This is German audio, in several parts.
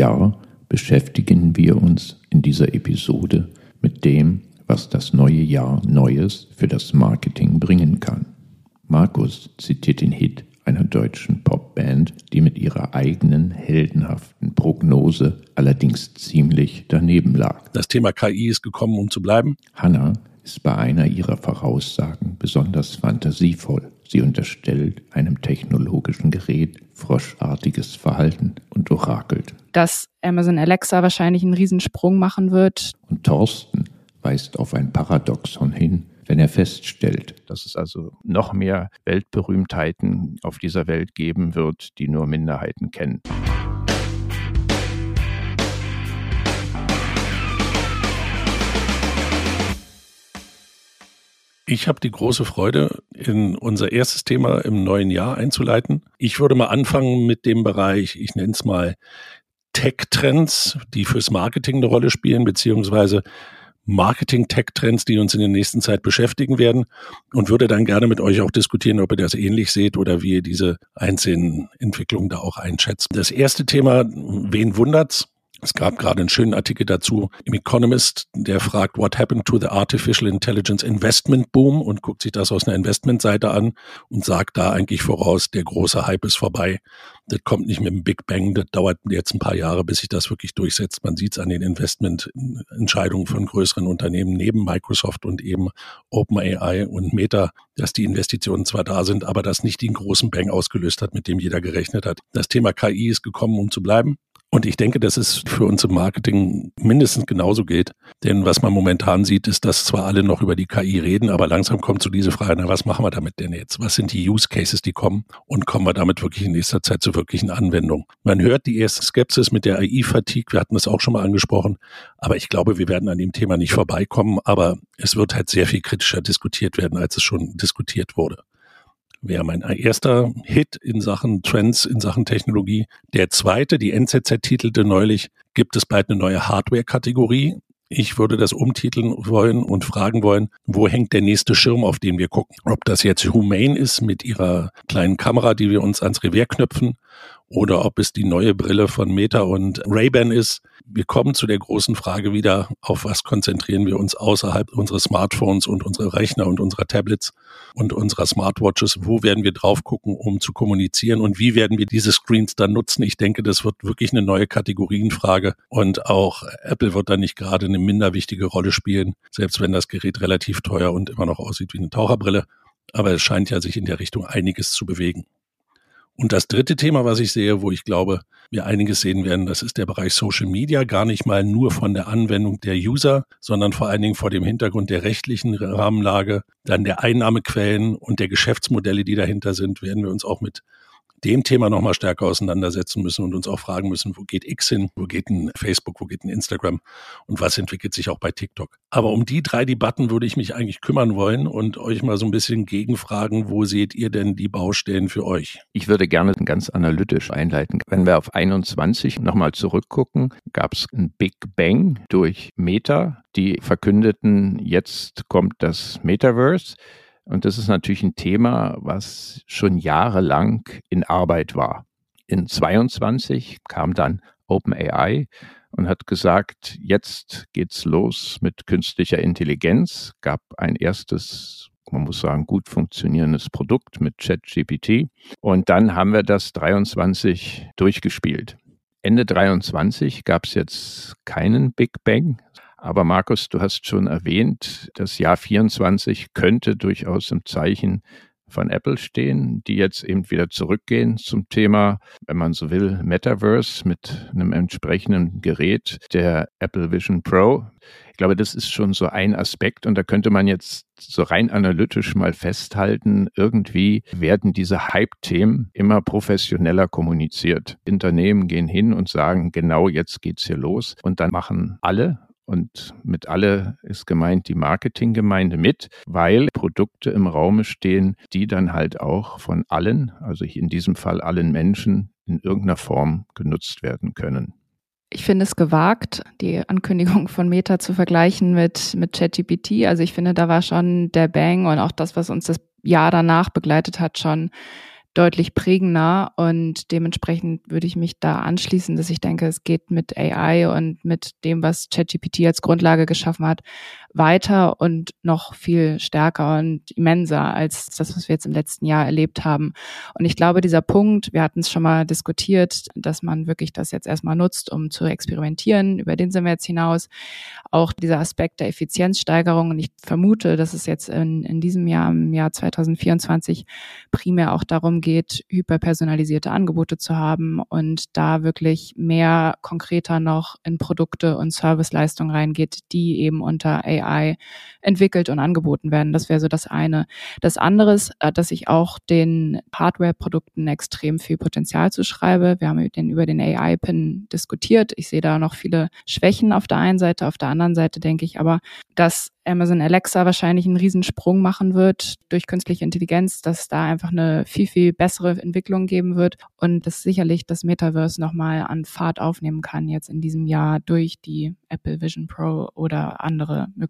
Jahr beschäftigen wir uns in dieser Episode mit dem, was das neue Jahr Neues für das Marketing bringen kann. Markus zitiert den Hit einer deutschen Popband, die mit ihrer eigenen heldenhaften Prognose allerdings ziemlich daneben lag. Das Thema KI ist gekommen, um zu bleiben. Hannah ist bei einer ihrer Voraussagen besonders fantasievoll. Sie unterstellt einem technologischen Gerät froschartiges Verhalten und orakelt. Dass Amazon Alexa wahrscheinlich einen Riesensprung machen wird. Und Thorsten weist auf ein Paradoxon hin, wenn er feststellt, dass es also noch mehr Weltberühmtheiten auf dieser Welt geben wird, die nur Minderheiten kennen. Ich habe die große Freude, in unser erstes Thema im neuen Jahr einzuleiten. Ich würde mal anfangen mit dem Bereich, ich nenne es mal Tech-Trends, die fürs Marketing eine Rolle spielen, beziehungsweise Marketing-Tech-Trends, die uns in der nächsten Zeit beschäftigen werden und würde dann gerne mit euch auch diskutieren, ob ihr das ähnlich seht oder wie ihr diese einzelnen Entwicklungen da auch einschätzt. Das erste Thema, wen wundert's? Es gab gerade einen schönen Artikel dazu im Economist, der fragt, what happened to the artificial intelligence investment boom und guckt sich das aus einer Investmentseite an und sagt da eigentlich voraus, der große Hype ist vorbei. Das kommt nicht mit dem Big Bang, das dauert jetzt ein paar Jahre, bis sich das wirklich durchsetzt. Man sieht es an den Investmententscheidungen von größeren Unternehmen neben Microsoft und eben OpenAI und Meta, dass die Investitionen zwar da sind, aber das nicht den großen Bang ausgelöst hat, mit dem jeder gerechnet hat. Das Thema KI ist gekommen, um zu bleiben. Und ich denke, dass es für uns im Marketing mindestens genauso gilt. Denn was man momentan sieht, ist, dass zwar alle noch über die KI reden, aber langsam kommt zu diese Frage, na, was machen wir damit denn jetzt? Was sind die Use Cases, die kommen? Und kommen wir damit wirklich in nächster Zeit zu wirklichen Anwendungen? Man hört die erste Skepsis mit der AI-Fatigue. Wir hatten das auch schon mal angesprochen. Aber ich glaube, wir werden an dem Thema nicht vorbeikommen. Aber es wird halt sehr viel kritischer diskutiert werden, als es schon diskutiert wurde wäre mein erster Hit in Sachen Trends, in Sachen Technologie. Der zweite, die NZZ titelte neulich, gibt es bald eine neue Hardware-Kategorie. Ich würde das umtiteln wollen und fragen wollen, wo hängt der nächste Schirm, auf den wir gucken? Ob das jetzt Humane ist mit ihrer kleinen Kamera, die wir uns ans Revier knüpfen, oder ob es die neue Brille von Meta und Ray-Ban ist. Wir kommen zu der großen Frage wieder, auf was konzentrieren wir uns außerhalb unseres Smartphones und unserer Rechner und unserer Tablets und unserer Smartwatches? Wo werden wir drauf gucken, um zu kommunizieren und wie werden wir diese Screens dann nutzen? Ich denke, das wird wirklich eine neue Kategorienfrage und auch Apple wird da nicht gerade eine minder wichtige Rolle spielen, selbst wenn das Gerät relativ teuer und immer noch aussieht wie eine Taucherbrille. Aber es scheint ja sich in der Richtung einiges zu bewegen. Und das dritte Thema, was ich sehe, wo ich glaube, wir einiges sehen werden, das ist der Bereich Social Media, gar nicht mal nur von der Anwendung der User, sondern vor allen Dingen vor dem Hintergrund der rechtlichen Rahmenlage, dann der Einnahmequellen und der Geschäftsmodelle, die dahinter sind, werden wir uns auch mit dem Thema nochmal stärker auseinandersetzen müssen und uns auch fragen müssen, wo geht X hin, wo geht ein Facebook, wo geht ein Instagram und was entwickelt sich auch bei TikTok. Aber um die drei Debatten würde ich mich eigentlich kümmern wollen und euch mal so ein bisschen gegenfragen, wo seht ihr denn die Baustellen für euch? Ich würde gerne ganz analytisch einleiten. Wenn wir auf 21 nochmal zurückgucken, gab es ein Big Bang durch Meta, die verkündeten, jetzt kommt das Metaverse. Und das ist natürlich ein Thema, was schon jahrelang in Arbeit war. In 22 kam dann OpenAI und hat gesagt, jetzt geht's los mit künstlicher Intelligenz, gab ein erstes man muss sagen, gut funktionierendes Produkt mit ChatGPT. Und dann haben wir das 23 durchgespielt. Ende 23 gab es jetzt keinen Big Bang, aber Markus, du hast schon erwähnt, das Jahr 24 könnte durchaus im Zeichen von Apple stehen, die jetzt eben wieder zurückgehen zum Thema, wenn man so will, Metaverse mit einem entsprechenden Gerät, der Apple Vision Pro. Ich glaube, das ist schon so ein Aspekt und da könnte man jetzt so rein analytisch mal festhalten, irgendwie werden diese Hype-Themen immer professioneller kommuniziert. Unternehmen gehen hin und sagen, genau jetzt geht's hier los und dann machen alle und mit alle ist gemeint die Marketinggemeinde mit, weil Produkte im Raume stehen, die dann halt auch von allen, also in diesem Fall allen Menschen, in irgendeiner Form genutzt werden können. Ich finde es gewagt, die Ankündigung von Meta zu vergleichen mit, mit ChatGPT. Also ich finde, da war schon der Bang und auch das, was uns das Jahr danach begleitet hat, schon deutlich prägender und dementsprechend würde ich mich da anschließen, dass ich denke, es geht mit AI und mit dem, was ChatGPT als Grundlage geschaffen hat, weiter und noch viel stärker und immenser als das, was wir jetzt im letzten Jahr erlebt haben. Und ich glaube, dieser Punkt, wir hatten es schon mal diskutiert, dass man wirklich das jetzt erstmal nutzt, um zu experimentieren, über den sind wir jetzt hinaus. Auch dieser Aspekt der Effizienzsteigerung. Und ich vermute, dass es jetzt in, in diesem Jahr, im Jahr 2024, primär auch darum geht, hyperpersonalisierte Angebote zu haben und da wirklich mehr konkreter noch in Produkte und Serviceleistungen reingeht, die eben unter AI AI entwickelt und angeboten werden. Das wäre so das eine. Das andere ist, äh, dass ich auch den Hardware-Produkten extrem viel Potenzial zuschreibe. Wir haben den, über den AI-Pin diskutiert. Ich sehe da noch viele Schwächen auf der einen Seite. Auf der anderen Seite denke ich aber, dass Amazon Alexa wahrscheinlich einen Riesensprung machen wird durch künstliche Intelligenz, dass da einfach eine viel, viel bessere Entwicklung geben wird und dass sicherlich das Metaverse nochmal an Fahrt aufnehmen kann jetzt in diesem Jahr durch die Apple Vision Pro oder andere Möglichkeiten.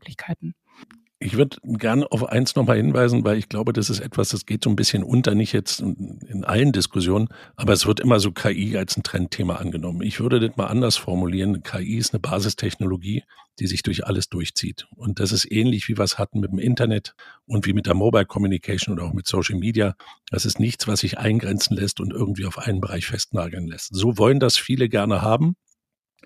Ich würde gerne auf eins nochmal hinweisen, weil ich glaube, das ist etwas, das geht so ein bisschen unter, nicht jetzt in allen Diskussionen, aber es wird immer so KI als ein Trendthema angenommen. Ich würde das mal anders formulieren. KI ist eine Basistechnologie, die sich durch alles durchzieht. Und das ist ähnlich wie wir es hatten mit dem Internet und wie mit der Mobile Communication oder auch mit Social Media. Das ist nichts, was sich eingrenzen lässt und irgendwie auf einen Bereich festnageln lässt. So wollen das viele gerne haben.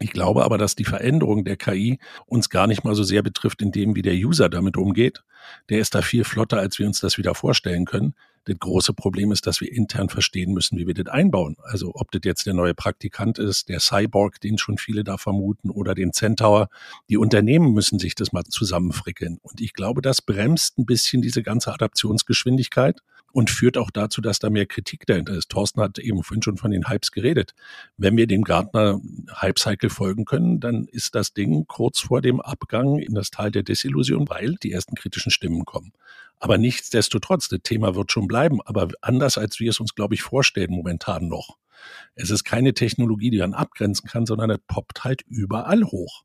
Ich glaube aber, dass die Veränderung der KI uns gar nicht mal so sehr betrifft in dem, wie der User damit umgeht. Der ist da viel flotter, als wir uns das wieder vorstellen können. Das große Problem ist, dass wir intern verstehen müssen, wie wir das einbauen. Also ob das jetzt der neue Praktikant ist, der Cyborg, den schon viele da vermuten, oder den Centaur. Die Unternehmen müssen sich das mal zusammenfrickeln. Und ich glaube, das bremst ein bisschen diese ganze Adaptionsgeschwindigkeit und führt auch dazu, dass da mehr Kritik dahinter ist. Thorsten hat eben vorhin schon von den Hypes geredet. Wenn wir dem Gartner Hype-Cycle folgen können, dann ist das Ding kurz vor dem Abgang in das Tal der Desillusion, weil die ersten kritischen Stimmen kommen. Aber nichtsdestotrotz, das Thema wird schon bleiben, aber anders als wir es uns, glaube ich, vorstellen momentan noch. Es ist keine Technologie, die man abgrenzen kann, sondern es poppt halt überall hoch.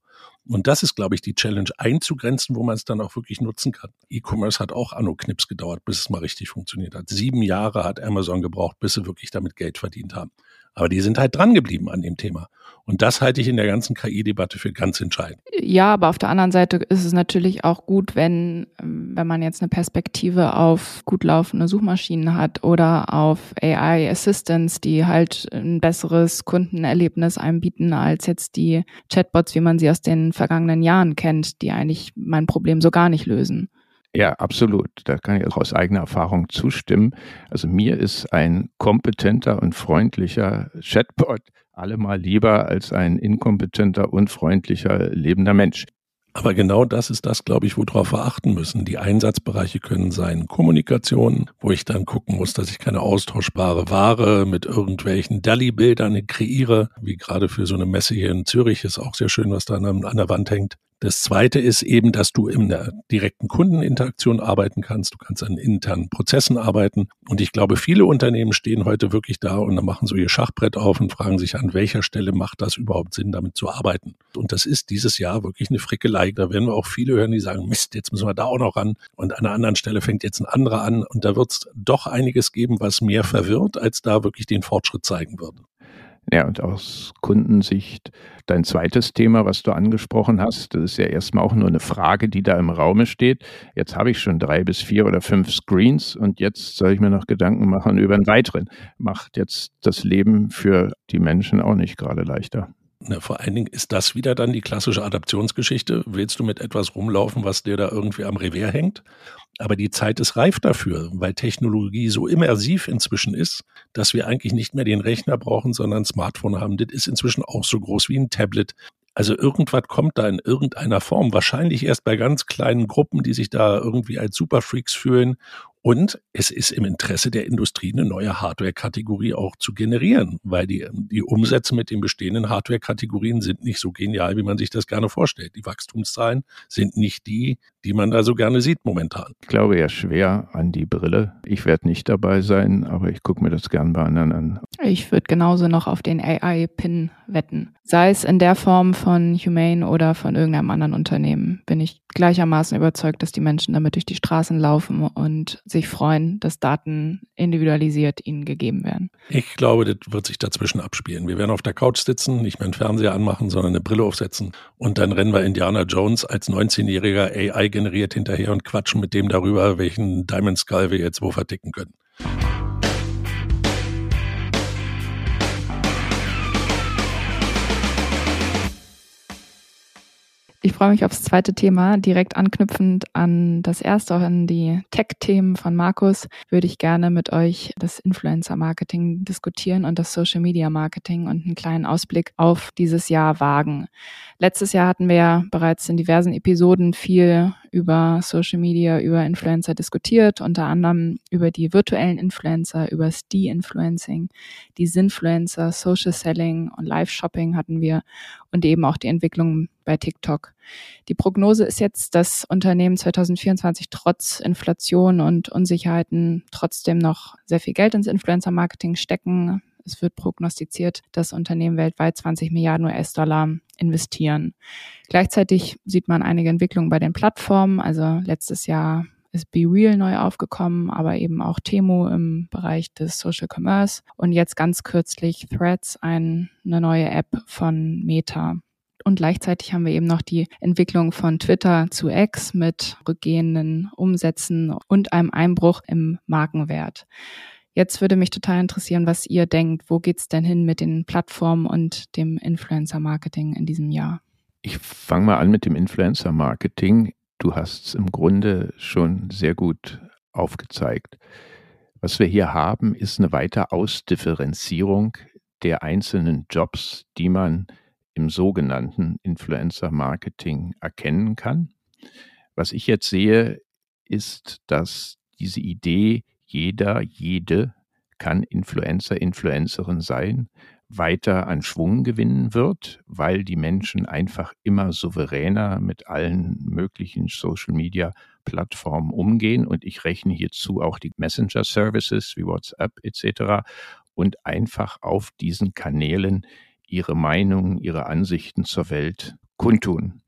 Und das ist, glaube ich, die Challenge einzugrenzen, wo man es dann auch wirklich nutzen kann. E-Commerce hat auch Anno Knips gedauert, bis es mal richtig funktioniert hat. Sieben Jahre hat Amazon gebraucht, bis sie wirklich damit Geld verdient haben. Aber die sind halt dran geblieben an dem Thema. Und das halte ich in der ganzen KI-Debatte für ganz entscheidend. Ja, aber auf der anderen Seite ist es natürlich auch gut, wenn, wenn man jetzt eine Perspektive auf gut laufende Suchmaschinen hat oder auf AI Assistants, die halt ein besseres Kundenerlebnis anbieten als jetzt die Chatbots, wie man sie aus den vergangenen Jahren kennt, die eigentlich mein Problem so gar nicht lösen. Ja, absolut. Da kann ich auch aus eigener Erfahrung zustimmen. Also mir ist ein kompetenter und freundlicher Chatbot allemal lieber als ein inkompetenter, unfreundlicher, lebender Mensch. Aber genau das ist das, glaube ich, worauf wir achten müssen. Die Einsatzbereiche können sein Kommunikation, wo ich dann gucken muss, dass ich keine austauschbare Ware mit irgendwelchen Dali-Bildern kreiere, wie gerade für so eine Messe hier in Zürich ist auch sehr schön, was da an der Wand hängt. Das zweite ist eben, dass du in der direkten Kundeninteraktion arbeiten kannst. Du kannst an internen Prozessen arbeiten. Und ich glaube, viele Unternehmen stehen heute wirklich da und dann machen so ihr Schachbrett auf und fragen sich, an welcher Stelle macht das überhaupt Sinn, damit zu arbeiten? Und das ist dieses Jahr wirklich eine Frickelei. Da werden wir auch viele hören, die sagen, Mist, jetzt müssen wir da auch noch ran. Und an einer anderen Stelle fängt jetzt ein anderer an. Und da wird es doch einiges geben, was mehr verwirrt, als da wirklich den Fortschritt zeigen würde. Ja, und aus Kundensicht dein zweites Thema, was du angesprochen hast, das ist ja erstmal auch nur eine Frage, die da im Raume steht. Jetzt habe ich schon drei bis vier oder fünf Screens und jetzt soll ich mir noch Gedanken machen über einen weiteren. Macht jetzt das Leben für die Menschen auch nicht gerade leichter. Na, vor allen Dingen ist das wieder dann die klassische Adaptionsgeschichte. Willst du mit etwas rumlaufen, was dir da irgendwie am Revier hängt? Aber die Zeit ist reif dafür, weil Technologie so immersiv inzwischen ist, dass wir eigentlich nicht mehr den Rechner brauchen, sondern ein Smartphone haben. Das ist inzwischen auch so groß wie ein Tablet. Also irgendwas kommt da in irgendeiner Form. Wahrscheinlich erst bei ganz kleinen Gruppen, die sich da irgendwie als Superfreaks fühlen und es ist im Interesse der Industrie, eine neue Hardware-Kategorie auch zu generieren, weil die, die Umsätze mit den bestehenden Hardware-Kategorien sind nicht so genial, wie man sich das gerne vorstellt. Die Wachstumszahlen sind nicht die, die man da so gerne sieht momentan. Ich glaube ja schwer an die Brille. Ich werde nicht dabei sein, aber ich gucke mir das gern bei anderen an. Ich würde genauso noch auf den AI-Pin wetten. Sei es in der Form von Humane oder von irgendeinem anderen Unternehmen, bin ich gleichermaßen überzeugt, dass die Menschen damit durch die Straßen laufen und sich freuen, dass Daten individualisiert ihnen gegeben werden? Ich glaube, das wird sich dazwischen abspielen. Wir werden auf der Couch sitzen, nicht mehr einen Fernseher anmachen, sondern eine Brille aufsetzen und dann rennen wir Indiana Jones als 19-jähriger AI generiert hinterher und quatschen mit dem darüber, welchen Diamond Skull wir jetzt wo verticken können. Ich freue mich aufs zweite Thema. Direkt anknüpfend an das erste, auch an die Tech-Themen von Markus, würde ich gerne mit euch das Influencer-Marketing diskutieren und das Social-Media-Marketing und einen kleinen Ausblick auf dieses Jahr wagen. Letztes Jahr hatten wir ja bereits in diversen Episoden viel über Social Media, über Influencer diskutiert, unter anderem über die virtuellen Influencer, über das De-Influencing, die Sinfluencer, Social Selling und Live-Shopping hatten wir und eben auch die Entwicklung bei TikTok. Die Prognose ist jetzt, dass Unternehmen 2024 trotz Inflation und Unsicherheiten trotzdem noch sehr viel Geld ins Influencer-Marketing stecken. Es wird prognostiziert, dass Unternehmen weltweit 20 Milliarden US-Dollar investieren. Gleichzeitig sieht man einige Entwicklungen bei den Plattformen. Also letztes Jahr ist BeReal neu aufgekommen, aber eben auch Temo im Bereich des Social Commerce und jetzt ganz kürzlich Threads, ein, eine neue App von Meta. Und gleichzeitig haben wir eben noch die Entwicklung von Twitter zu X mit rückgehenden Umsätzen und einem Einbruch im Markenwert. Jetzt würde mich total interessieren, was ihr denkt. Wo geht's denn hin mit den Plattformen und dem Influencer-Marketing in diesem Jahr? Ich fange mal an mit dem Influencer-Marketing. Du hast es im Grunde schon sehr gut aufgezeigt. Was wir hier haben, ist eine weiter Ausdifferenzierung der einzelnen Jobs, die man im sogenannten Influencer-Marketing erkennen kann. Was ich jetzt sehe, ist, dass diese Idee, jeder, jede kann Influencer, Influencerin sein, weiter an Schwung gewinnen wird, weil die Menschen einfach immer souveräner mit allen möglichen Social-Media-Plattformen umgehen. Und ich rechne hierzu auch die Messenger-Services wie WhatsApp etc. und einfach auf diesen Kanälen ihre Meinungen, ihre Ansichten zur Welt kundtun.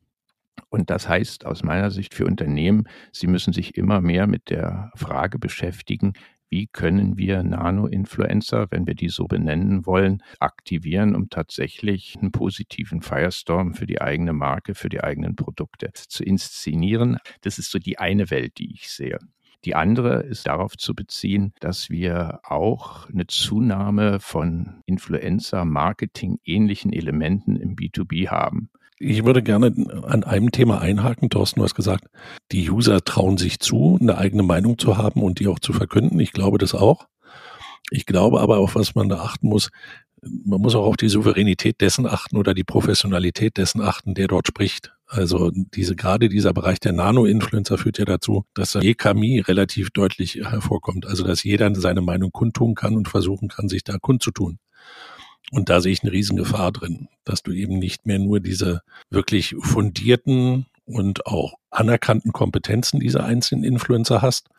Und das heißt aus meiner Sicht für Unternehmen, sie müssen sich immer mehr mit der Frage beschäftigen, wie können wir Nano-Influencer, wenn wir die so benennen wollen, aktivieren, um tatsächlich einen positiven Firestorm für die eigene Marke, für die eigenen Produkte zu inszenieren. Das ist so die eine Welt, die ich sehe. Die andere ist darauf zu beziehen, dass wir auch eine Zunahme von Influencer-Marketing ähnlichen Elementen im B2B haben. Ich würde gerne an einem Thema einhaken. Thorsten, du hast gesagt, die User trauen sich zu, eine eigene Meinung zu haben und die auch zu verkünden. Ich glaube das auch. Ich glaube aber, auf was man da achten muss, man muss auch auf die Souveränität dessen achten oder die Professionalität dessen achten, der dort spricht. Also diese, gerade dieser Bereich der Nano-Influencer führt ja dazu, dass der Ekami relativ deutlich hervorkommt. Also dass jeder seine Meinung kundtun kann und versuchen kann, sich da kundzutun. Und da sehe ich eine Riesengefahr drin, dass du eben nicht mehr nur diese wirklich fundierten und auch anerkannten Kompetenzen dieser einzelnen Influencer hast,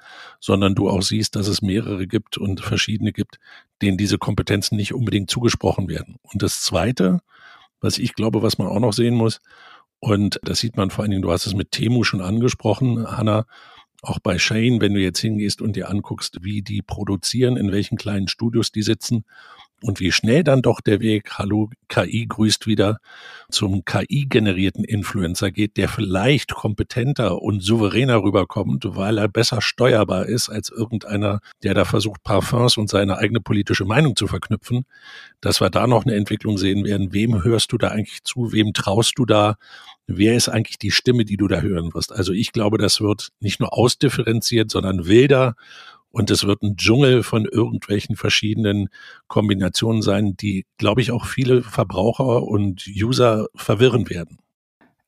sondern du auch siehst, dass es mehrere gibt und verschiedene gibt, denen diese Kompetenzen nicht unbedingt zugesprochen werden. Und das Zweite, was ich glaube, was man auch noch sehen muss, und das sieht man vor allen Dingen, du hast es mit Temu schon angesprochen, Hanna, auch bei Shane, wenn du jetzt hingehst und dir anguckst, wie die produzieren, in welchen kleinen Studios die sitzen und wie schnell dann doch der Weg, hallo, KI grüßt wieder, zum KI-generierten Influencer geht, der vielleicht kompetenter und souveräner rüberkommt, weil er besser steuerbar ist als irgendeiner, der da versucht, Parfums und seine eigene politische Meinung zu verknüpfen, dass wir da noch eine Entwicklung sehen werden. Wem hörst du da eigentlich zu? Wem traust du da? Wer ist eigentlich die Stimme, die du da hören wirst? Also ich glaube, das wird nicht nur ausdifferenziert, sondern wilder und es wird ein Dschungel von irgendwelchen verschiedenen Kombinationen sein, die, glaube ich, auch viele Verbraucher und User verwirren werden.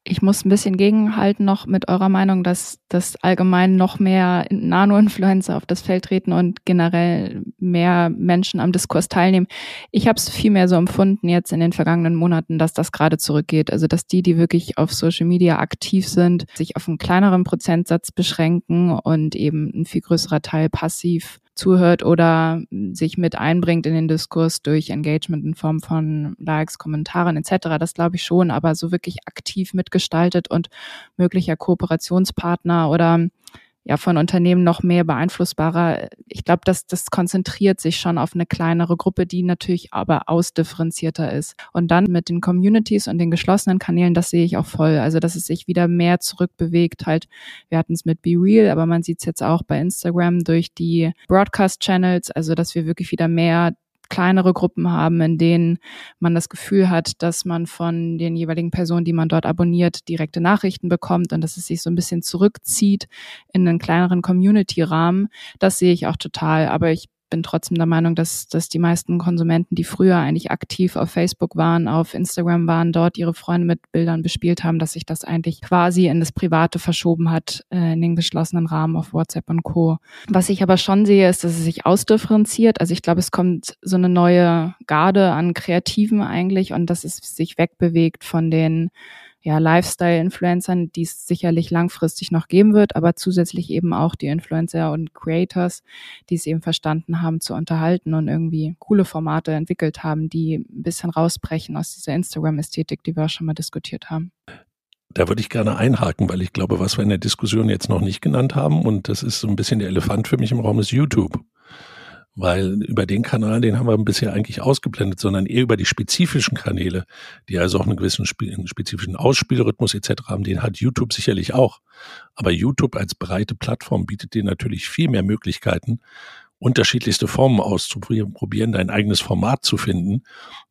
Ich muss ein bisschen gegenhalten noch mit eurer Meinung, dass das allgemein noch mehr Nano-Influencer auf das Feld treten und generell mehr Menschen am Diskurs teilnehmen. Ich habe es viel mehr so empfunden jetzt in den vergangenen Monaten, dass das gerade zurückgeht. Also dass die, die wirklich auf Social Media aktiv sind, sich auf einen kleineren Prozentsatz beschränken und eben ein viel größerer Teil passiv zuhört oder sich mit einbringt in den Diskurs durch Engagement in Form von Likes, Kommentaren etc. Das glaube ich schon, aber so wirklich aktiv mitgestaltet und möglicher Kooperationspartner oder ja von Unternehmen noch mehr beeinflussbarer. Ich glaube, dass das konzentriert sich schon auf eine kleinere Gruppe, die natürlich aber ausdifferenzierter ist. Und dann mit den Communities und den geschlossenen Kanälen, das sehe ich auch voll. Also dass es sich wieder mehr zurückbewegt. Halt, wir hatten es mit Be Real, aber man sieht es jetzt auch bei Instagram durch die Broadcast-Channels, also dass wir wirklich wieder mehr kleinere Gruppen haben, in denen man das Gefühl hat, dass man von den jeweiligen Personen, die man dort abonniert, direkte Nachrichten bekommt und dass es sich so ein bisschen zurückzieht in einen kleineren Community-Rahmen. Das sehe ich auch total. Aber ich bin trotzdem der Meinung, dass, dass die meisten Konsumenten, die früher eigentlich aktiv auf Facebook waren, auf Instagram waren, dort ihre Freunde mit Bildern bespielt haben, dass sich das eigentlich quasi in das Private verschoben hat, äh, in den geschlossenen Rahmen auf WhatsApp und Co. Was ich aber schon sehe, ist, dass es sich ausdifferenziert. Also ich glaube, es kommt so eine neue Garde an Kreativen eigentlich und dass es sich wegbewegt von den ja, Lifestyle-Influencern, die es sicherlich langfristig noch geben wird, aber zusätzlich eben auch die Influencer und Creators, die es eben verstanden haben zu unterhalten und irgendwie coole Formate entwickelt haben, die ein bisschen rausbrechen aus dieser Instagram-Ästhetik, die wir auch schon mal diskutiert haben. Da würde ich gerne einhaken, weil ich glaube, was wir in der Diskussion jetzt noch nicht genannt haben, und das ist so ein bisschen der Elefant für mich im Raum, ist YouTube weil über den Kanal, den haben wir bisher eigentlich ausgeblendet, sondern eher über die spezifischen Kanäle, die also auch einen gewissen einen spezifischen Ausspielrhythmus etc. haben, den hat YouTube sicherlich auch. Aber YouTube als breite Plattform bietet dir natürlich viel mehr Möglichkeiten, unterschiedlichste Formen auszuprobieren, dein eigenes Format zu finden.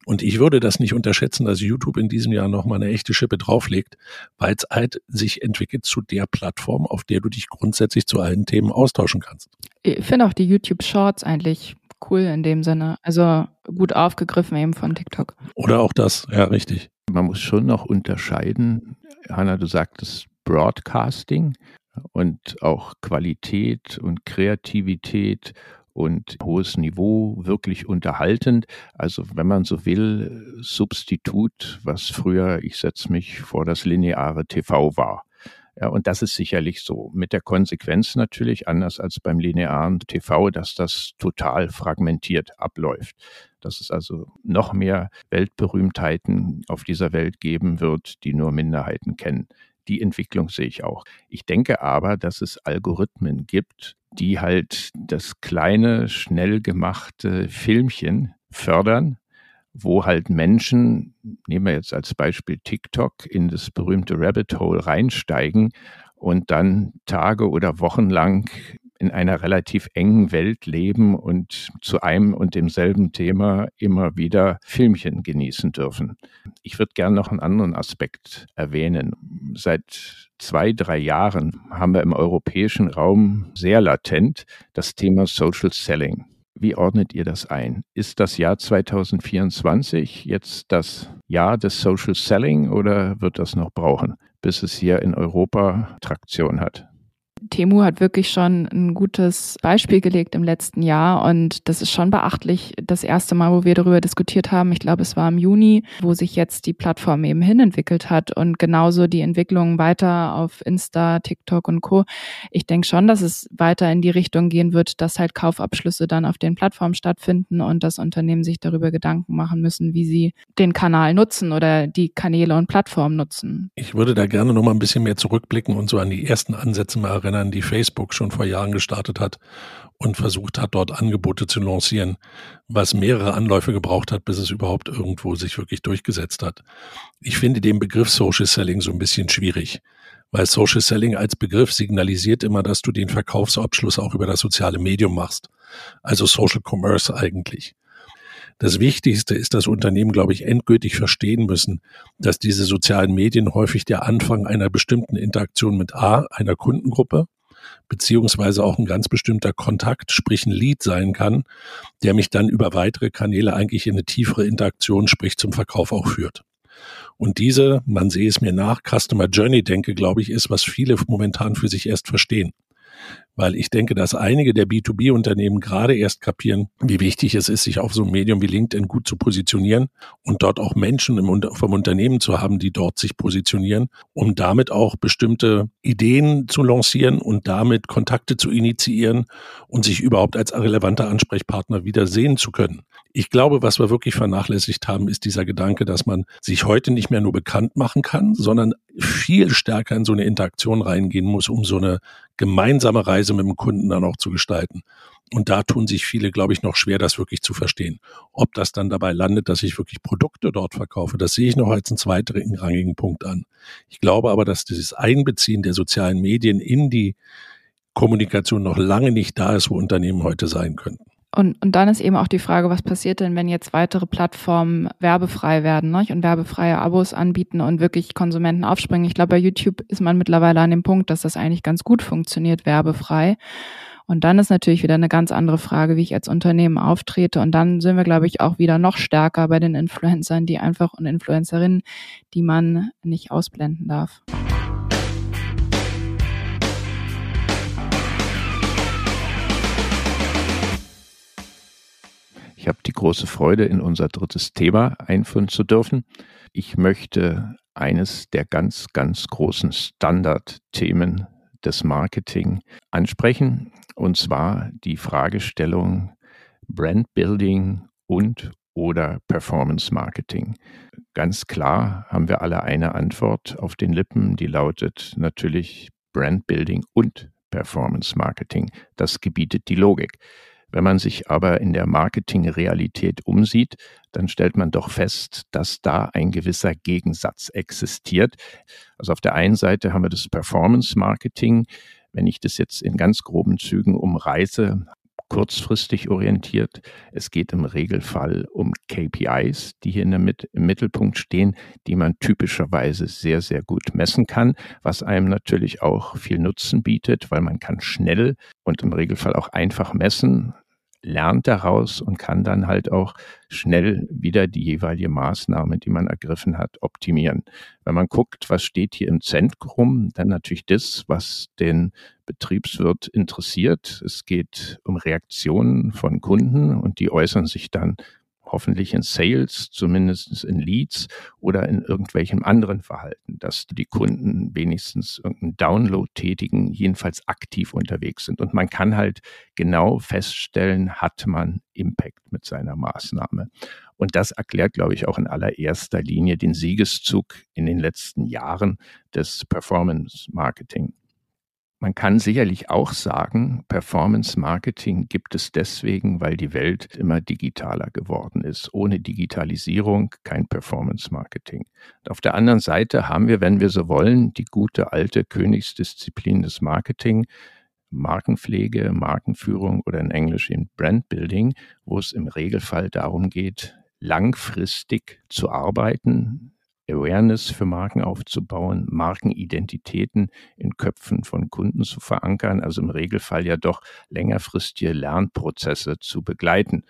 Und ich würde das nicht unterschätzen, dass YouTube in diesem Jahr nochmal eine echte Schippe drauflegt, weil es halt sich entwickelt zu der Plattform, auf der du dich grundsätzlich zu allen Themen austauschen kannst. Ich finde auch die YouTube Shorts eigentlich cool in dem Sinne. Also gut aufgegriffen eben von TikTok. Oder auch das, ja, richtig. Man muss schon noch unterscheiden. Hanna, du sagtest Broadcasting und auch Qualität und Kreativität und hohes Niveau, wirklich unterhaltend. Also wenn man so will, Substitut, was früher, ich setze mich vor das lineare TV war. Ja, und das ist sicherlich so. Mit der Konsequenz natürlich, anders als beim linearen TV, dass das total fragmentiert abläuft. Dass es also noch mehr Weltberühmtheiten auf dieser Welt geben wird, die nur Minderheiten kennen. Die Entwicklung sehe ich auch. Ich denke aber, dass es Algorithmen gibt, die halt das kleine, schnell gemachte Filmchen fördern, wo halt Menschen, nehmen wir jetzt als Beispiel TikTok, in das berühmte Rabbit Hole reinsteigen und dann Tage oder Wochen lang in einer relativ engen Welt leben und zu einem und demselben Thema immer wieder Filmchen genießen dürfen. Ich würde gerne noch einen anderen Aspekt erwähnen. Seit zwei, drei Jahren haben wir im europäischen Raum sehr latent das Thema Social Selling. Wie ordnet ihr das ein? Ist das Jahr 2024 jetzt das Jahr des Social Selling oder wird das noch brauchen, bis es hier in Europa Traktion hat? Temu hat wirklich schon ein gutes Beispiel gelegt im letzten Jahr und das ist schon beachtlich. Das erste Mal, wo wir darüber diskutiert haben, ich glaube, es war im Juni, wo sich jetzt die Plattform eben hinentwickelt hat und genauso die Entwicklung weiter auf Insta, TikTok und Co. Ich denke schon, dass es weiter in die Richtung gehen wird, dass halt Kaufabschlüsse dann auf den Plattformen stattfinden und dass Unternehmen sich darüber Gedanken machen müssen, wie sie den Kanal nutzen oder die Kanäle und Plattformen nutzen. Ich würde da gerne noch mal ein bisschen mehr zurückblicken und so an die ersten Ansätze mal erinnern Ländern, die Facebook schon vor Jahren gestartet hat und versucht hat, dort Angebote zu lancieren, was mehrere Anläufe gebraucht hat, bis es überhaupt irgendwo sich wirklich durchgesetzt hat. Ich finde den Begriff Social Selling so ein bisschen schwierig, weil Social Selling als Begriff signalisiert immer, dass du den Verkaufsabschluss auch über das soziale Medium machst, also Social Commerce eigentlich. Das Wichtigste ist, dass Unternehmen, glaube ich, endgültig verstehen müssen, dass diese sozialen Medien häufig der Anfang einer bestimmten Interaktion mit A, einer Kundengruppe, beziehungsweise auch ein ganz bestimmter Kontakt, sprich ein Lead sein kann, der mich dann über weitere Kanäle eigentlich in eine tiefere Interaktion, sprich zum Verkauf auch führt. Und diese, man sehe es mir nach, Customer Journey denke, glaube ich, ist, was viele momentan für sich erst verstehen weil ich denke, dass einige der B2B-Unternehmen gerade erst kapieren, wie wichtig es ist, sich auf so einem Medium wie LinkedIn gut zu positionieren und dort auch Menschen im, vom Unternehmen zu haben, die dort sich positionieren, um damit auch bestimmte Ideen zu lancieren und damit Kontakte zu initiieren und sich überhaupt als relevanter Ansprechpartner wieder sehen zu können. Ich glaube, was wir wirklich vernachlässigt haben, ist dieser Gedanke, dass man sich heute nicht mehr nur bekannt machen kann, sondern viel stärker in so eine Interaktion reingehen muss, um so eine gemeinsame Reise mit dem Kunden dann auch zu gestalten. Und da tun sich viele, glaube ich, noch schwer, das wirklich zu verstehen. Ob das dann dabei landet, dass ich wirklich Produkte dort verkaufe, das sehe ich noch als einen zweitrangigen Punkt an. Ich glaube aber, dass dieses Einbeziehen der sozialen Medien in die Kommunikation noch lange nicht da ist, wo Unternehmen heute sein könnten. Und, und dann ist eben auch die Frage, was passiert denn, wenn jetzt weitere Plattformen werbefrei werden ne? und werbefreie Abos anbieten und wirklich Konsumenten aufspringen. Ich glaube, bei YouTube ist man mittlerweile an dem Punkt, dass das eigentlich ganz gut funktioniert, werbefrei. Und dann ist natürlich wieder eine ganz andere Frage, wie ich als Unternehmen auftrete. Und dann sind wir, glaube ich, auch wieder noch stärker bei den Influencern, die einfach und Influencerinnen, die man nicht ausblenden darf. Große Freude, in unser drittes Thema einführen zu dürfen. Ich möchte eines der ganz, ganz großen Standardthemen des Marketing ansprechen, und zwar die Fragestellung Brand Building und oder Performance Marketing. Ganz klar haben wir alle eine Antwort auf den Lippen, die lautet natürlich Brand Building und Performance Marketing. Das gebietet die Logik. Wenn man sich aber in der Marketingrealität umsieht, dann stellt man doch fest, dass da ein gewisser Gegensatz existiert. Also auf der einen Seite haben wir das Performance Marketing. Wenn ich das jetzt in ganz groben Zügen umreiße, kurzfristig orientiert. Es geht im Regelfall um KPIs, die hier in der Mit im Mittelpunkt stehen, die man typischerweise sehr, sehr gut messen kann, was einem natürlich auch viel Nutzen bietet, weil man kann schnell und im Regelfall auch einfach messen, lernt daraus und kann dann halt auch schnell wieder die jeweilige Maßnahme, die man ergriffen hat, optimieren. Wenn man guckt, was steht hier im Zentrum, dann natürlich das, was den Betriebswirt interessiert. Es geht um Reaktionen von Kunden und die äußern sich dann hoffentlich in Sales, zumindest in Leads oder in irgendwelchem anderen Verhalten, dass die Kunden wenigstens irgendeinen Download tätigen, jedenfalls aktiv unterwegs sind. Und man kann halt genau feststellen, hat man Impact mit seiner Maßnahme. Und das erklärt, glaube ich, auch in allererster Linie den Siegeszug in den letzten Jahren des Performance Marketing. Man kann sicherlich auch sagen, Performance Marketing gibt es deswegen, weil die Welt immer digitaler geworden ist. Ohne Digitalisierung kein Performance Marketing. Auf der anderen Seite haben wir, wenn wir so wollen, die gute alte Königsdisziplin des Marketing, Markenpflege, Markenführung oder in Englisch eben Brand Building, wo es im Regelfall darum geht, langfristig zu arbeiten, Awareness für Marken aufzubauen, Markenidentitäten in Köpfen von Kunden zu verankern, also im Regelfall ja doch längerfristige Lernprozesse zu begleiten.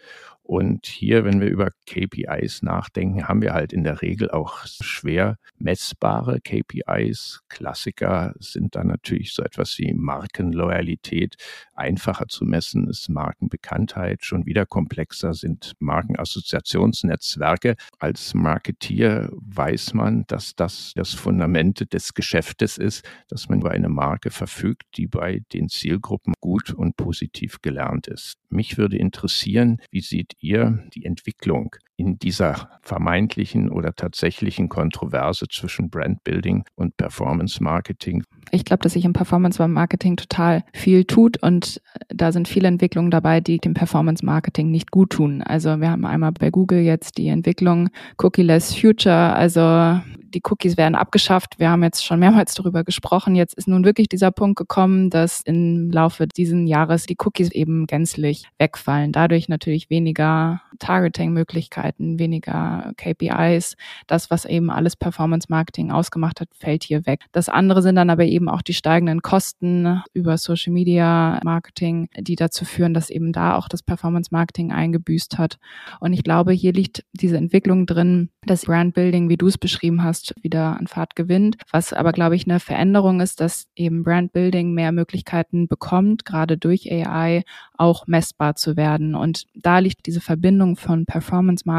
Und hier, wenn wir über KPIs nachdenken, haben wir halt in der Regel auch schwer messbare KPIs. Klassiker sind dann natürlich so etwas wie Markenloyalität. Einfacher zu messen ist Markenbekanntheit. Schon wieder komplexer sind Markenassoziationsnetzwerke. Als Marketier weiß man, dass das das Fundament des Geschäftes ist, dass man über eine Marke verfügt, die bei den Zielgruppen gut und positiv gelernt ist. Mich würde interessieren, wie sieht ihr die Entwicklung in dieser vermeintlichen oder tatsächlichen Kontroverse zwischen Brandbuilding und Performance Marketing? Ich glaube, dass sich im Performance Marketing total viel tut und da sind viele Entwicklungen dabei, die dem Performance Marketing nicht gut tun. Also wir haben einmal bei Google jetzt die Entwicklung Cookie-less Future, also die Cookies werden abgeschafft. Wir haben jetzt schon mehrmals darüber gesprochen. Jetzt ist nun wirklich dieser Punkt gekommen, dass im Laufe dieses Jahres die Cookies eben gänzlich wegfallen. Dadurch natürlich weniger Targeting-Möglichkeiten, weniger KPIs. Das, was eben alles Performance-Marketing ausgemacht hat, fällt hier weg. Das andere sind dann aber eben auch die steigenden Kosten über Social Media Marketing, die dazu führen, dass eben da auch das Performance-Marketing eingebüßt hat. Und ich glaube, hier liegt diese Entwicklung drin, das Brand-Building, wie du es beschrieben hast, wieder an Fahrt gewinnt. Was aber, glaube ich, eine Veränderung ist, dass eben Brandbuilding mehr Möglichkeiten bekommt, gerade durch AI auch messbar zu werden. Und da liegt diese Verbindung von Performance Marketing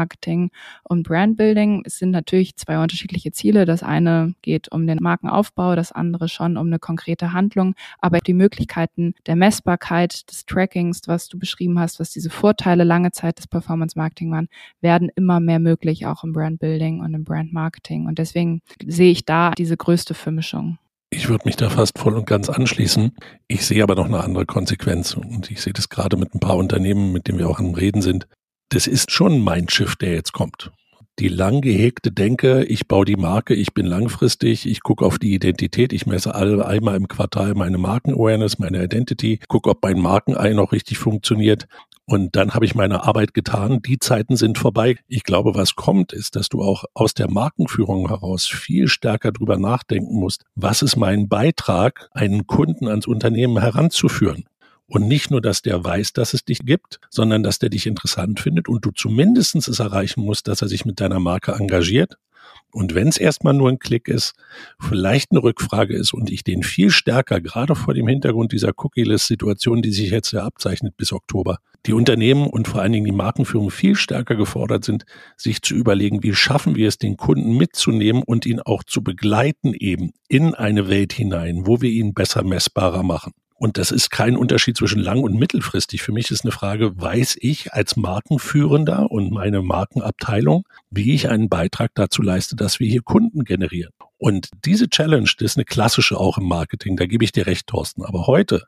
und Brandbuilding. Es sind natürlich zwei unterschiedliche Ziele. Das eine geht um den Markenaufbau, das andere schon um eine konkrete Handlung. Aber die Möglichkeiten der Messbarkeit, des Trackings, was du beschrieben hast, was diese Vorteile lange Zeit des Performance Marketing waren, werden immer mehr möglich, auch im Brandbuilding und im Brand Marketing. Und deswegen sehe ich da diese größte Vermischung. Ich würde mich da fast voll und ganz anschließen. Ich sehe aber noch eine andere Konsequenz und ich sehe das gerade mit ein paar Unternehmen, mit denen wir auch am Reden sind. Das ist schon ein Mindshift, der jetzt kommt die lang gehegte Denke, ich baue die Marke, ich bin langfristig, ich gucke auf die Identität, ich messe alle einmal im Quartal meine Marken-Awareness, meine Identity, gucke, ob mein Markenei noch richtig funktioniert. Und dann habe ich meine Arbeit getan. Die Zeiten sind vorbei. Ich glaube, was kommt, ist, dass du auch aus der Markenführung heraus viel stärker drüber nachdenken musst. Was ist mein Beitrag, einen Kunden ans Unternehmen heranzuführen? Und nicht nur, dass der weiß, dass es dich gibt, sondern dass der dich interessant findet und du zumindest es erreichen musst, dass er sich mit deiner Marke engagiert. Und wenn es erstmal nur ein Klick ist, vielleicht eine Rückfrage ist und ich den viel stärker, gerade vor dem Hintergrund dieser Cookie-List-Situation, die sich jetzt ja abzeichnet bis Oktober, die Unternehmen und vor allen Dingen die Markenführung viel stärker gefordert sind, sich zu überlegen, wie schaffen wir es, den Kunden mitzunehmen und ihn auch zu begleiten eben in eine Welt hinein, wo wir ihn besser messbarer machen. Und das ist kein Unterschied zwischen lang und mittelfristig. Für mich ist eine Frage, weiß ich als Markenführender und meine Markenabteilung, wie ich einen Beitrag dazu leiste, dass wir hier Kunden generieren. Und diese Challenge, das ist eine klassische auch im Marketing, da gebe ich dir recht, Thorsten. Aber heute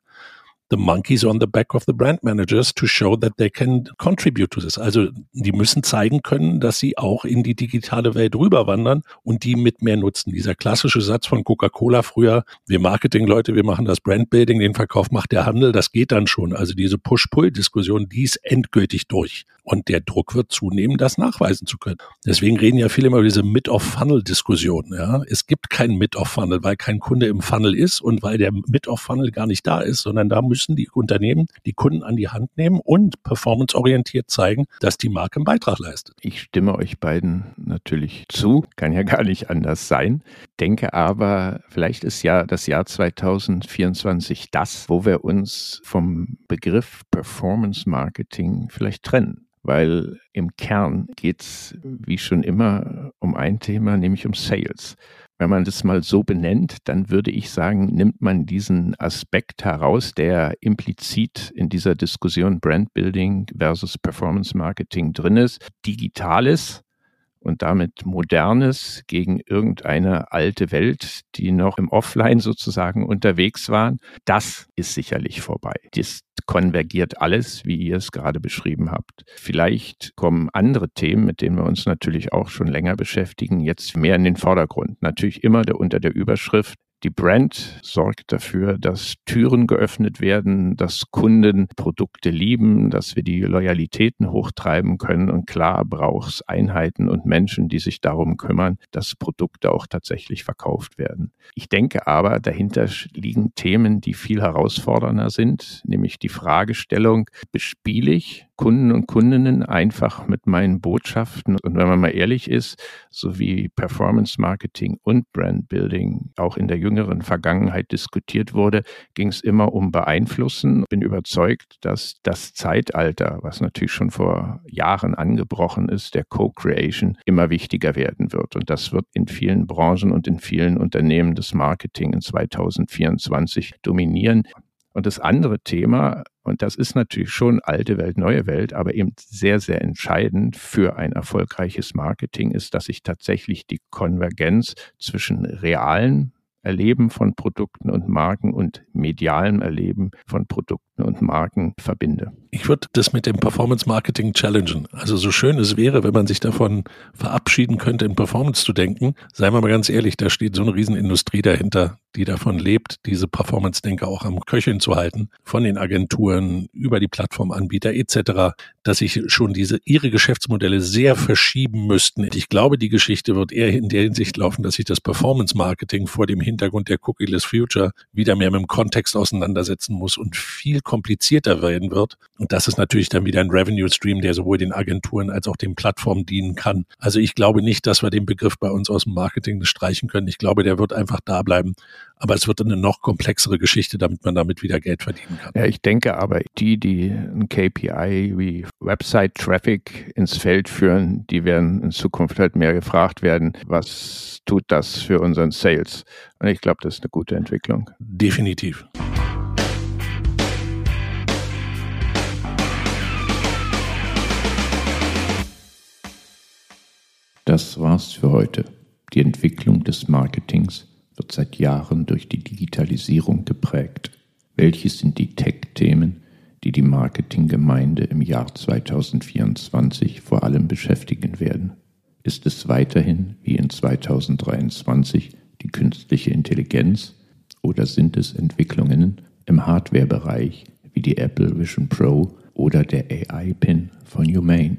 the monkeys on the back of the brand managers to show that they can contribute to this. Also die müssen zeigen können, dass sie auch in die digitale Welt rüberwandern und die mit mehr nutzen. Dieser klassische Satz von Coca-Cola früher, wir Marketing-Leute, wir machen das Brandbuilding, den Verkauf macht der Handel, das geht dann schon. Also diese Push-Pull-Diskussion, die ist endgültig durch. Und der Druck wird zunehmen, das nachweisen zu können. Deswegen reden ja viele immer über diese Mid-of-Funnel-Diskussion. Ja? Es gibt kein Mid-of-Funnel, weil kein Kunde im Funnel ist und weil der Mid-of-Funnel gar nicht da ist, sondern da müssen die Unternehmen die Kunden an die Hand nehmen und performanceorientiert zeigen, dass die Marke einen Beitrag leistet. Ich stimme euch beiden natürlich zu, kann ja gar nicht anders sein. Denke aber, vielleicht ist ja das Jahr 2024 das, wo wir uns vom Begriff Performance Marketing vielleicht trennen weil im Kern geht es, wie schon immer, um ein Thema, nämlich um Sales. Wenn man das mal so benennt, dann würde ich sagen, nimmt man diesen Aspekt heraus, der implizit in dieser Diskussion Brand Building versus Performance Marketing drin ist. Digitales und damit Modernes gegen irgendeine alte Welt, die noch im Offline sozusagen unterwegs waren, das ist sicherlich vorbei. Das konvergiert alles, wie ihr es gerade beschrieben habt. Vielleicht kommen andere Themen, mit denen wir uns natürlich auch schon länger beschäftigen, jetzt mehr in den Vordergrund. Natürlich immer unter der Überschrift die Brand sorgt dafür, dass Türen geöffnet werden, dass Kunden Produkte lieben, dass wir die Loyalitäten hochtreiben können. Und klar braucht es Einheiten und Menschen, die sich darum kümmern, dass Produkte auch tatsächlich verkauft werden. Ich denke aber, dahinter liegen Themen, die viel herausfordernder sind, nämlich die Fragestellung, bespiele ich Kunden und Kundinnen einfach mit meinen Botschaften. Und wenn man mal ehrlich ist, so wie Performance Marketing und Brand Building auch in der jüngeren Vergangenheit diskutiert wurde, ging es immer um Beeinflussen. Bin überzeugt, dass das Zeitalter, was natürlich schon vor Jahren angebrochen ist, der Co-Creation immer wichtiger werden wird. Und das wird in vielen Branchen und in vielen Unternehmen des Marketing in 2024 dominieren. Und das andere Thema, und das ist natürlich schon alte Welt, neue Welt, aber eben sehr, sehr entscheidend für ein erfolgreiches Marketing ist, dass sich tatsächlich die Konvergenz zwischen realen Erleben von Produkten und Marken und medialem Erleben von Produkten und Marken verbinde. Ich würde das mit dem Performance Marketing challengen. Also so schön es wäre, wenn man sich davon verabschieden könnte, in Performance zu denken. Seien wir mal ganz ehrlich, da steht so eine Riesenindustrie dahinter, die davon lebt, diese Performance-Denker auch am Köcheln zu halten, von den Agenturen über die Plattformanbieter etc., dass sich schon diese ihre Geschäftsmodelle sehr verschieben müssten. Ich glaube, die Geschichte wird eher in der Hinsicht laufen, dass sich das Performance-Marketing vor dem Hintergrund der Cookie-less Future wieder mehr mit dem Kontext auseinandersetzen muss und viel komplizierter werden wird. Und das ist natürlich dann wieder ein Revenue-Stream, der sowohl den Agenturen als auch den Plattformen dienen kann. Also ich glaube nicht, dass wir den Begriff bei uns aus dem Marketing streichen können. Ich glaube, der wird einfach da bleiben. Aber es wird eine noch komplexere Geschichte, damit man damit wieder Geld verdienen kann. Ja, ich denke aber, die, die ein KPI wie Website-Traffic ins Feld führen, die werden in Zukunft halt mehr gefragt werden, was tut das für unseren Sales? Und ich glaube, das ist eine gute Entwicklung. Definitiv. Das war's für heute. Die Entwicklung des Marketings wird seit Jahren durch die Digitalisierung geprägt. Welche sind die Tech-Themen, die die Marketinggemeinde im Jahr 2024 vor allem beschäftigen werden? Ist es weiterhin wie in 2023 die künstliche Intelligenz oder sind es Entwicklungen im Hardware-Bereich wie die Apple Vision Pro oder der AI-Pin von Humane?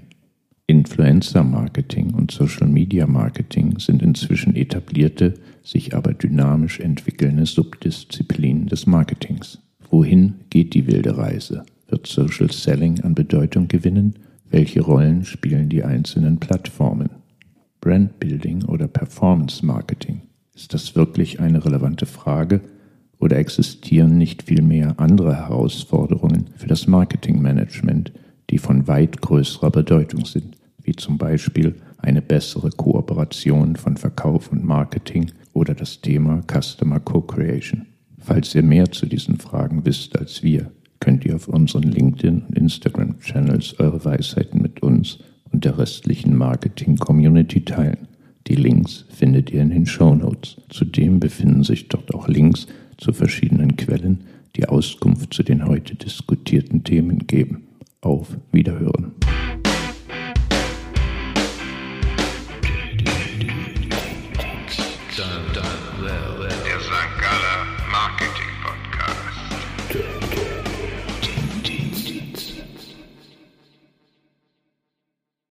Influencer-Marketing und Social-Media-Marketing sind inzwischen etablierte, sich aber dynamisch entwickelnde Subdisziplinen des Marketings. Wohin geht die wilde Reise? Wird Social Selling an Bedeutung gewinnen? Welche Rollen spielen die einzelnen Plattformen? Brandbuilding oder Performance Marketing? Ist das wirklich eine relevante Frage oder existieren nicht vielmehr andere Herausforderungen für das Marketingmanagement, die von weit größerer Bedeutung sind, wie zum Beispiel eine bessere Kooperation von Verkauf und Marketing oder das Thema Customer Co-Creation. Falls ihr mehr zu diesen Fragen wisst als wir, könnt ihr auf unseren LinkedIn und Instagram-Channels eure Weisheiten mit uns und der restlichen Marketing-Community teilen. Die Links findet ihr in den Show Notes. Zudem befinden sich dort auch Links zu verschiedenen Quellen, die Auskunft zu den heute diskutierten Themen geben. Auf Wiederhören.